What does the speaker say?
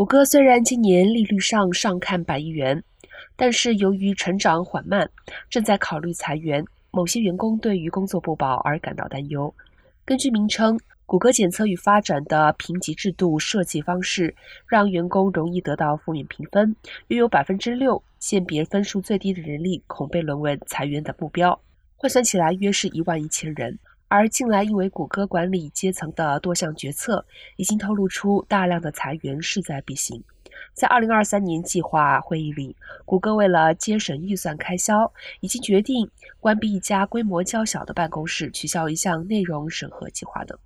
谷歌虽然今年利率上上看百亿元，但是由于成长缓慢，正在考虑裁员。某些员工对于工作不保而感到担忧。根据名称，谷歌检测与发展的评级制度设计方式，让员工容易得到负面评分。约有百分之六鉴别分数最低的人力恐被沦为裁员的目标，换算起来约是一万一千人。而近来因为谷歌管理阶层的多项决策，已经透露出大量的裁员势在必行。在二零二三年计划会议里，谷歌为了节省预算开销，已经决定关闭一家规模较小的办公室，取消一项内容审核计划等。